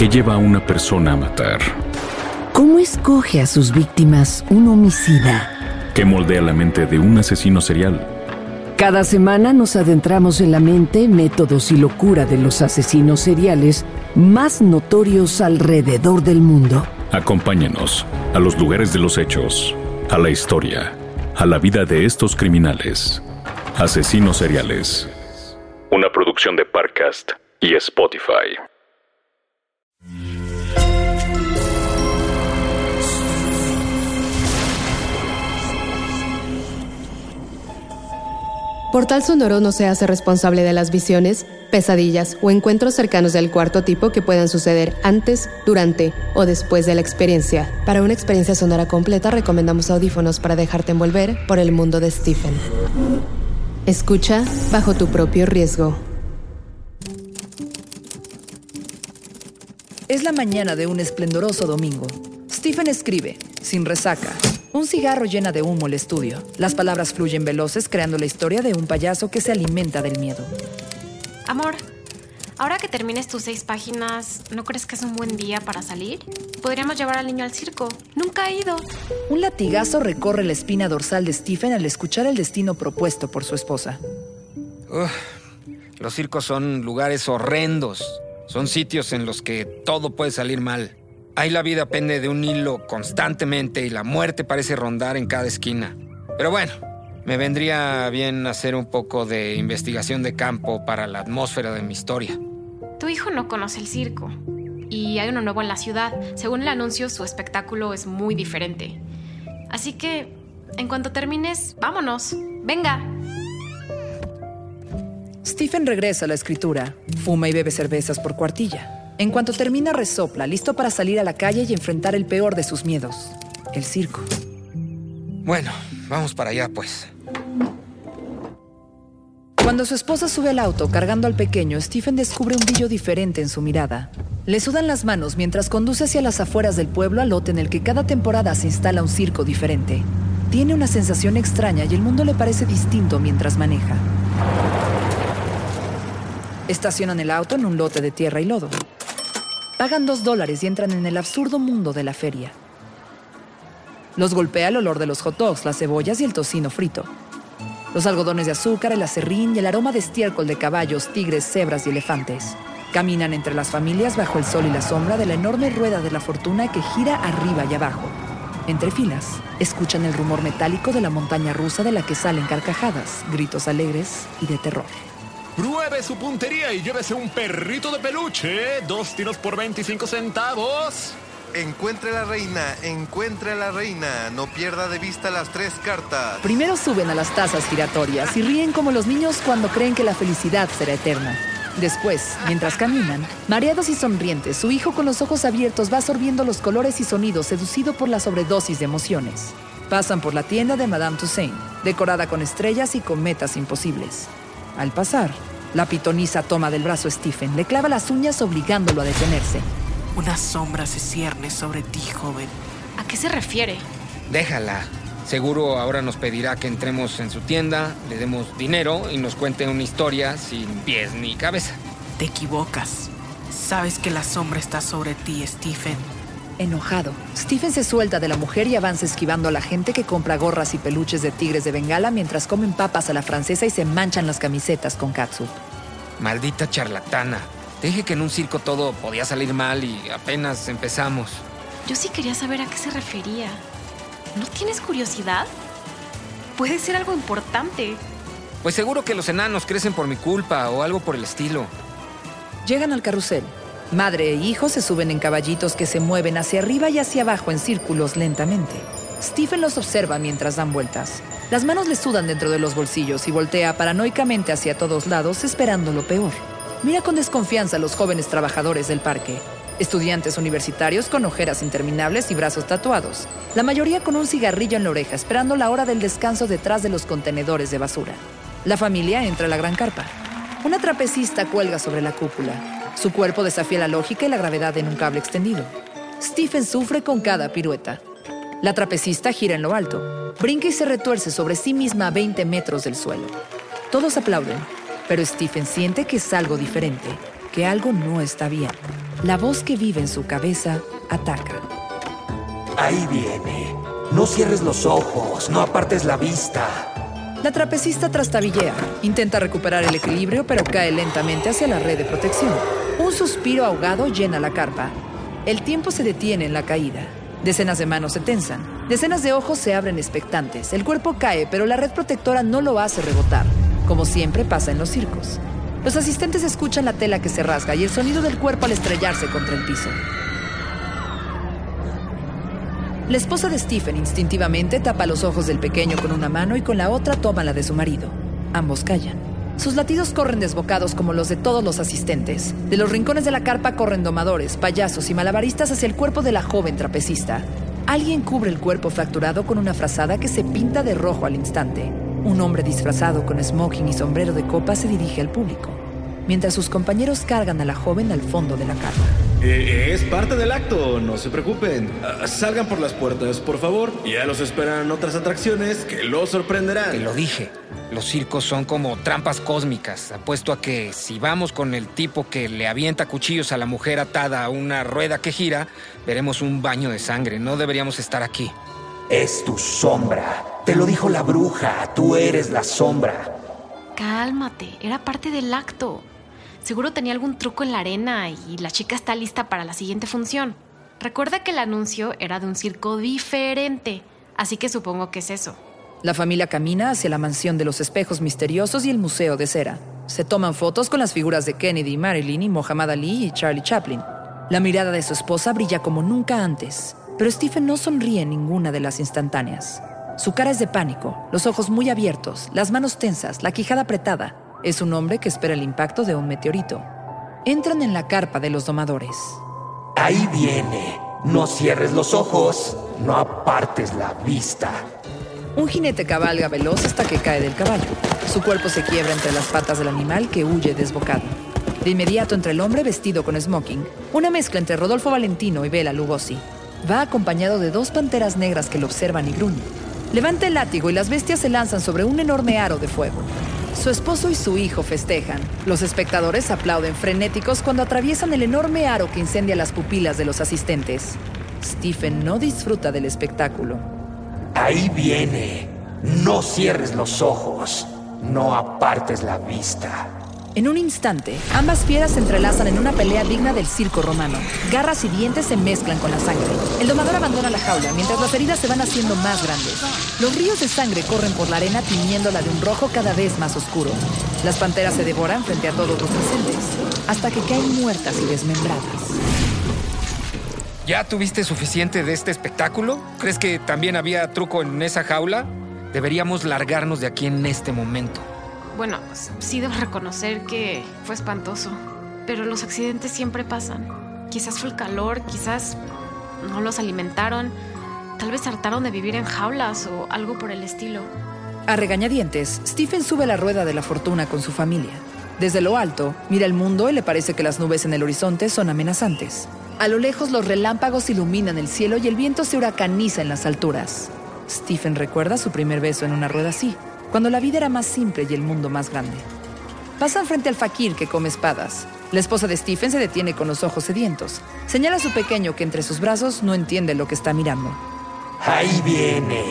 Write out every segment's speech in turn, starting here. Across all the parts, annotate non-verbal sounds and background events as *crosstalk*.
¿Qué lleva a una persona a matar? ¿Cómo escoge a sus víctimas un homicida? ¿Qué moldea la mente de un asesino serial? Cada semana nos adentramos en la mente, métodos y locura de los asesinos seriales más notorios alrededor del mundo. Acompáñanos a los lugares de los hechos, a la historia, a la vida de estos criminales. Asesinos seriales. Una producción de Parcast y Spotify. Portal Sonoro no se hace responsable de las visiones, pesadillas o encuentros cercanos del cuarto tipo que puedan suceder antes, durante o después de la experiencia. Para una experiencia sonora completa recomendamos audífonos para dejarte envolver por el mundo de Stephen. Escucha bajo tu propio riesgo. Es la mañana de un esplendoroso domingo. Stephen escribe, sin resaca. Un cigarro llena de humo el estudio. Las palabras fluyen veloces creando la historia de un payaso que se alimenta del miedo. Amor, ahora que termines tus seis páginas, ¿no crees que es un buen día para salir? Podríamos llevar al niño al circo. Nunca ha ido. Un latigazo recorre la espina dorsal de Stephen al escuchar el destino propuesto por su esposa. Uf, los circos son lugares horrendos. Son sitios en los que todo puede salir mal. Ahí la vida pende de un hilo constantemente y la muerte parece rondar en cada esquina. Pero bueno, me vendría bien hacer un poco de investigación de campo para la atmósfera de mi historia. Tu hijo no conoce el circo. Y hay uno nuevo en la ciudad. Según el anuncio, su espectáculo es muy diferente. Así que, en cuanto termines, vámonos. Venga. Stephen regresa a la escritura, fuma y bebe cervezas por cuartilla. En cuanto termina, resopla, listo para salir a la calle y enfrentar el peor de sus miedos, el circo. Bueno, vamos para allá, pues. Cuando su esposa sube al auto cargando al pequeño, Stephen descubre un brillo diferente en su mirada. Le sudan las manos mientras conduce hacia las afueras del pueblo al lote en el que cada temporada se instala un circo diferente. Tiene una sensación extraña y el mundo le parece distinto mientras maneja. Estacionan el auto en un lote de tierra y lodo. Pagan dos dólares y entran en el absurdo mundo de la feria. Los golpea el olor de los hot dogs, las cebollas y el tocino frito. Los algodones de azúcar, el acerrín y el aroma de estiércol de caballos, tigres, cebras y elefantes. Caminan entre las familias bajo el sol y la sombra de la enorme rueda de la fortuna que gira arriba y abajo. Entre filas, escuchan el rumor metálico de la montaña rusa de la que salen carcajadas, gritos alegres y de terror. Pruebe su puntería y llévese un perrito de peluche. Dos tiros por 25 centavos. Encuentre la reina, encuentre la reina. No pierda de vista las tres cartas. Primero suben a las tazas giratorias y ríen como los niños cuando creen que la felicidad será eterna. Después, mientras caminan, mareados y sonrientes, su hijo con los ojos abiertos va absorbiendo los colores y sonidos seducido por la sobredosis de emociones. Pasan por la tienda de Madame Toussaint, decorada con estrellas y cometas imposibles. Al pasar, la pitonisa toma del brazo a Stephen, le clava las uñas obligándolo a detenerse. Una sombra se cierne sobre ti, joven. ¿A qué se refiere? Déjala. Seguro ahora nos pedirá que entremos en su tienda, le demos dinero y nos cuente una historia sin pies ni cabeza. Te equivocas. Sabes que la sombra está sobre ti, Stephen. Enojado, Stephen se suelta de la mujer y avanza esquivando a la gente que compra gorras y peluches de tigres de Bengala mientras comen papas a la francesa y se manchan las camisetas con catsup. Maldita charlatana. Dije que en un circo todo podía salir mal y apenas empezamos. Yo sí quería saber a qué se refería. ¿No tienes curiosidad? Puede ser algo importante. Pues seguro que los enanos crecen por mi culpa o algo por el estilo. Llegan al carrusel. Madre e hijo se suben en caballitos que se mueven hacia arriba y hacia abajo en círculos lentamente. Stephen los observa mientras dan vueltas. Las manos le sudan dentro de los bolsillos y voltea paranoicamente hacia todos lados esperando lo peor. Mira con desconfianza a los jóvenes trabajadores del parque. Estudiantes universitarios con ojeras interminables y brazos tatuados. La mayoría con un cigarrillo en la oreja esperando la hora del descanso detrás de los contenedores de basura. La familia entra a la gran carpa. Una trapecista cuelga sobre la cúpula. Su cuerpo desafía la lógica y la gravedad en un cable extendido. Stephen sufre con cada pirueta. La trapecista gira en lo alto, brinca y se retuerce sobre sí misma a 20 metros del suelo. Todos aplauden, pero Stephen siente que es algo diferente. que algo no está bien. La voz que vive en su cabeza ataca. Ahí viene. No cierres los ojos, no apartes la vista. La trapecista trastabillea, intenta recuperar el equilibrio, pero cae lentamente hacia la red de protección. Un suspiro ahogado llena la carpa. El tiempo se detiene en la caída. Decenas de manos se tensan. Decenas de ojos se abren expectantes. El cuerpo cae, pero la red protectora no lo hace rebotar, como siempre pasa en los circos. Los asistentes escuchan la tela que se rasga y el sonido del cuerpo al estrellarse contra el piso. La esposa de Stephen instintivamente tapa los ojos del pequeño con una mano y con la otra toma la de su marido. Ambos callan. Sus latidos corren desbocados como los de todos los asistentes. De los rincones de la carpa corren domadores, payasos y malabaristas hacia el cuerpo de la joven trapecista. Alguien cubre el cuerpo fracturado con una frazada que se pinta de rojo al instante. Un hombre disfrazado con smoking y sombrero de copa se dirige al público, mientras sus compañeros cargan a la joven al fondo de la carpa. Eh, es parte del acto, no se preocupen. Ah, salgan por las puertas, por favor. Ya los esperan otras atracciones que los sorprenderán. Te lo dije. Los circos son como trampas cósmicas. Apuesto a que si vamos con el tipo que le avienta cuchillos a la mujer atada a una rueda que gira, veremos un baño de sangre. No deberíamos estar aquí. Es tu sombra. Te lo dijo la bruja. Tú eres la sombra. Cálmate, era parte del acto. Seguro tenía algún truco en la arena y la chica está lista para la siguiente función. Recuerda que el anuncio era de un circo diferente, así que supongo que es eso. La familia camina hacia la mansión de los espejos misteriosos y el museo de cera. Se toman fotos con las figuras de Kennedy, Marilyn y Muhammad Ali y Charlie Chaplin. La mirada de su esposa brilla como nunca antes, pero Stephen no sonríe en ninguna de las instantáneas. Su cara es de pánico, los ojos muy abiertos, las manos tensas, la quijada apretada. Es un hombre que espera el impacto de un meteorito. Entran en la carpa de los domadores. Ahí viene. No cierres los ojos, no apartes la vista. Un jinete cabalga veloz hasta que cae del caballo. Su cuerpo se quiebra entre las patas del animal que huye desbocado. De inmediato entre el hombre vestido con smoking, una mezcla entre Rodolfo Valentino y Bela Lugosi. Va acompañado de dos panteras negras que lo observan y gruñen. Levanta el látigo y las bestias se lanzan sobre un enorme aro de fuego. Su esposo y su hijo festejan. Los espectadores aplauden frenéticos cuando atraviesan el enorme aro que incendia las pupilas de los asistentes. Stephen no disfruta del espectáculo. Ahí viene. No cierres los ojos. No apartes la vista. En un instante, ambas fieras se entrelazan en una pelea digna del circo romano. Garras y dientes se mezclan con la sangre. El domador abandona la jaula mientras las heridas se van haciendo más grandes. Los ríos de sangre corren por la arena tiñéndola de un rojo cada vez más oscuro. Las panteras se devoran frente a todos los presentes, hasta que caen muertas y desmembradas. ¿Ya tuviste suficiente de este espectáculo? ¿Crees que también había truco en esa jaula? Deberíamos largarnos de aquí en este momento. Bueno, sí debo reconocer que fue espantoso, pero los accidentes siempre pasan. Quizás fue el calor, quizás no los alimentaron, tal vez hartaron de vivir en jaulas o algo por el estilo. A regañadientes, Stephen sube la rueda de la fortuna con su familia. Desde lo alto, mira el mundo y le parece que las nubes en el horizonte son amenazantes. A lo lejos los relámpagos iluminan el cielo y el viento se huracaniza en las alturas. Stephen recuerda su primer beso en una rueda así cuando la vida era más simple y el mundo más grande. Pasan frente al fakir que come espadas. La esposa de Stephen se detiene con los ojos sedientos. Señala a su pequeño que entre sus brazos no entiende lo que está mirando. Ahí viene.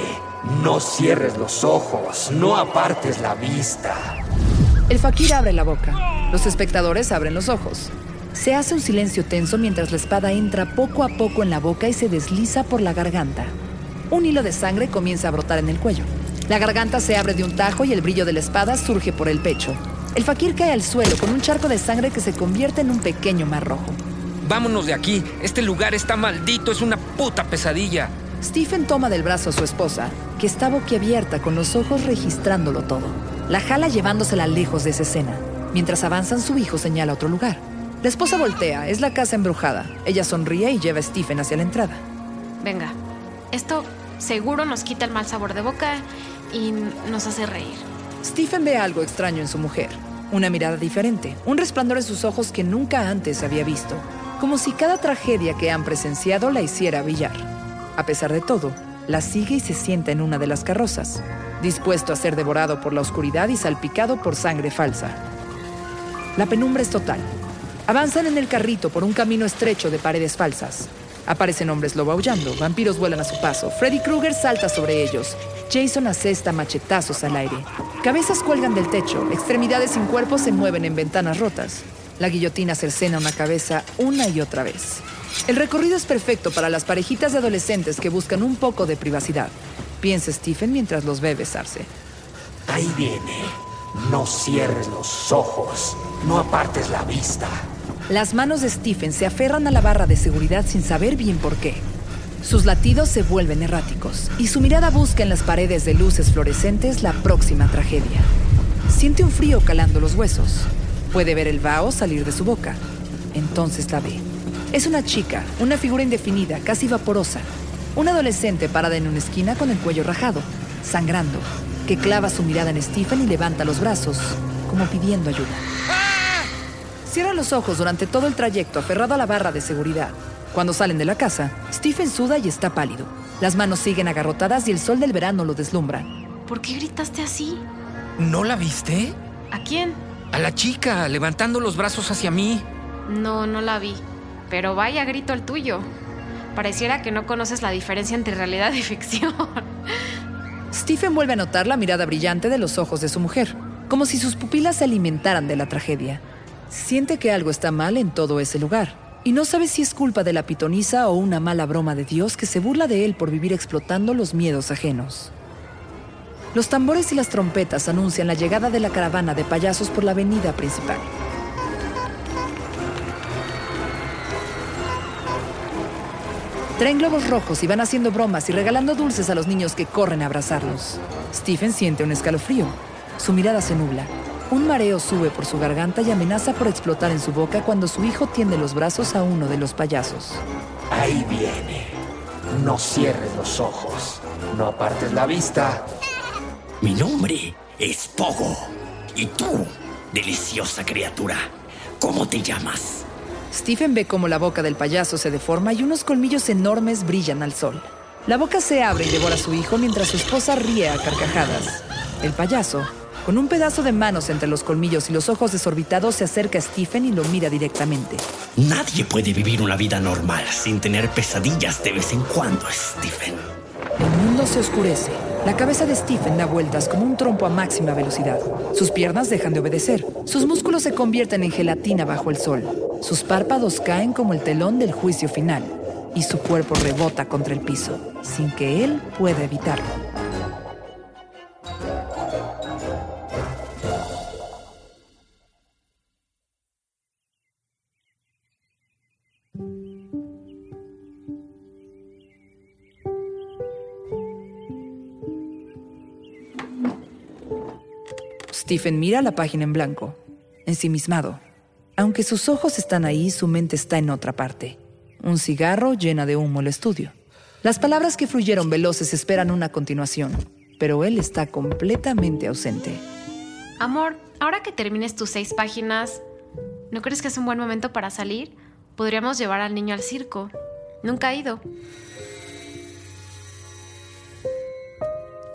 No cierres los ojos, no apartes la vista. El fakir abre la boca. Los espectadores abren los ojos. Se hace un silencio tenso mientras la espada entra poco a poco en la boca y se desliza por la garganta. Un hilo de sangre comienza a brotar en el cuello. La garganta se abre de un tajo y el brillo de la espada surge por el pecho. El fakir cae al suelo con un charco de sangre que se convierte en un pequeño mar rojo. Vámonos de aquí. Este lugar está maldito, es una puta pesadilla. Stephen toma del brazo a su esposa, que está boquiabierta con los ojos registrándolo todo. La jala llevándosela lejos de esa escena. Mientras avanzan, su hijo señala otro lugar. La esposa voltea, es la casa embrujada. Ella sonríe y lleva a Stephen hacia la entrada. Venga, esto seguro nos quita el mal sabor de boca y nos hace reír. Stephen ve algo extraño en su mujer. Una mirada diferente, un resplandor en sus ojos que nunca antes había visto, como si cada tragedia que han presenciado la hiciera brillar. A pesar de todo, la sigue y se sienta en una de las carrozas, dispuesto a ser devorado por la oscuridad y salpicado por sangre falsa. La penumbra es total. Avanzan en el carrito por un camino estrecho de paredes falsas. Aparecen hombres lobo aullando, vampiros vuelan a su paso, Freddy Krueger salta sobre ellos, Jason asesta machetazos al aire. Cabezas cuelgan del techo, extremidades sin cuerpo se mueven en ventanas rotas. La guillotina cercena una cabeza una y otra vez. El recorrido es perfecto para las parejitas de adolescentes que buscan un poco de privacidad. Piensa Stephen mientras los ve besarse. Ahí viene. No cierres los ojos. No apartes la vista. Las manos de Stephen se aferran a la barra de seguridad sin saber bien por qué. Sus latidos se vuelven erráticos y su mirada busca en las paredes de luces fluorescentes la próxima tragedia. Siente un frío calando los huesos. Puede ver el vaho salir de su boca. Entonces la ve. Es una chica, una figura indefinida, casi vaporosa. Una adolescente parada en una esquina con el cuello rajado, sangrando, que clava su mirada en Stephen y levanta los brazos, como pidiendo ayuda. Cierra los ojos durante todo el trayecto aferrado a la barra de seguridad. Cuando salen de la casa, Stephen suda y está pálido. Las manos siguen agarrotadas y el sol del verano lo deslumbra. ¿Por qué gritaste así? ¿No la viste? ¿A quién? A la chica, levantando los brazos hacia mí. No, no la vi. Pero vaya grito el tuyo. Pareciera que no conoces la diferencia entre realidad y ficción. *laughs* Stephen vuelve a notar la mirada brillante de los ojos de su mujer, como si sus pupilas se alimentaran de la tragedia. Siente que algo está mal en todo ese lugar, y no sabe si es culpa de la pitonisa o una mala broma de Dios que se burla de él por vivir explotando los miedos ajenos. Los tambores y las trompetas anuncian la llegada de la caravana de payasos por la avenida principal. Traen globos rojos y van haciendo bromas y regalando dulces a los niños que corren a abrazarlos. Stephen siente un escalofrío. Su mirada se nubla. Un mareo sube por su garganta y amenaza por explotar en su boca cuando su hijo tiende los brazos a uno de los payasos. Ahí viene. No cierres los ojos. No apartes la vista. Mi nombre es Pogo. ¿Y tú, deliciosa criatura? ¿Cómo te llamas? Stephen ve cómo la boca del payaso se deforma y unos colmillos enormes brillan al sol. La boca se abre y devora a su hijo mientras su esposa ríe a carcajadas. El payaso, con un pedazo de manos entre los colmillos y los ojos desorbitados, se acerca a Stephen y lo mira directamente. Nadie puede vivir una vida normal sin tener pesadillas de vez en cuando, Stephen. El mundo se oscurece. La cabeza de Stephen da vueltas como un trompo a máxima velocidad. Sus piernas dejan de obedecer. Sus músculos se convierten en gelatina bajo el sol. Sus párpados caen como el telón del juicio final. Y su cuerpo rebota contra el piso, sin que él pueda evitarlo. Stephen mira la página en blanco, ensimismado. Aunque sus ojos están ahí, su mente está en otra parte. Un cigarro llena de humo el estudio. Las palabras que fluyeron veloces esperan una continuación, pero él está completamente ausente. Amor, ahora que termines tus seis páginas, ¿no crees que es un buen momento para salir? Podríamos llevar al niño al circo. Nunca ha ido.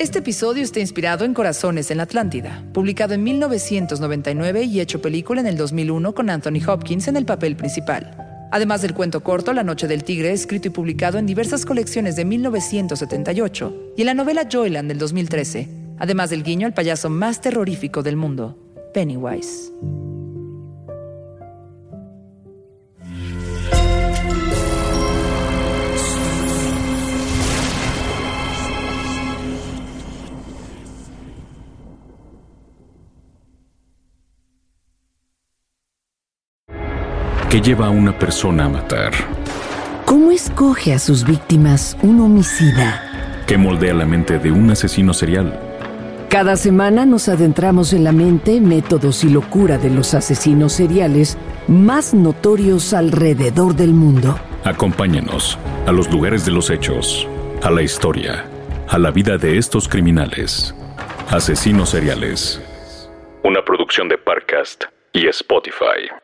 Este episodio está inspirado en Corazones en la Atlántida, publicado en 1999 y hecho película en el 2001 con Anthony Hopkins en el papel principal. Además del cuento corto La Noche del Tigre, escrito y publicado en diversas colecciones de 1978, y en la novela Joyland del 2013, además del guiño al payaso más terrorífico del mundo, Pennywise. ¿Qué lleva a una persona a matar? ¿Cómo escoge a sus víctimas un homicida? ¿Qué moldea la mente de un asesino serial? Cada semana nos adentramos en la mente, métodos y locura de los asesinos seriales más notorios alrededor del mundo. Acompáñanos a los lugares de los hechos, a la historia, a la vida de estos criminales. Asesinos seriales. Una producción de Parcast y Spotify.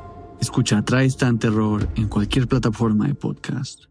Escucha Traes Tan Terror en cualquier plataforma de podcast.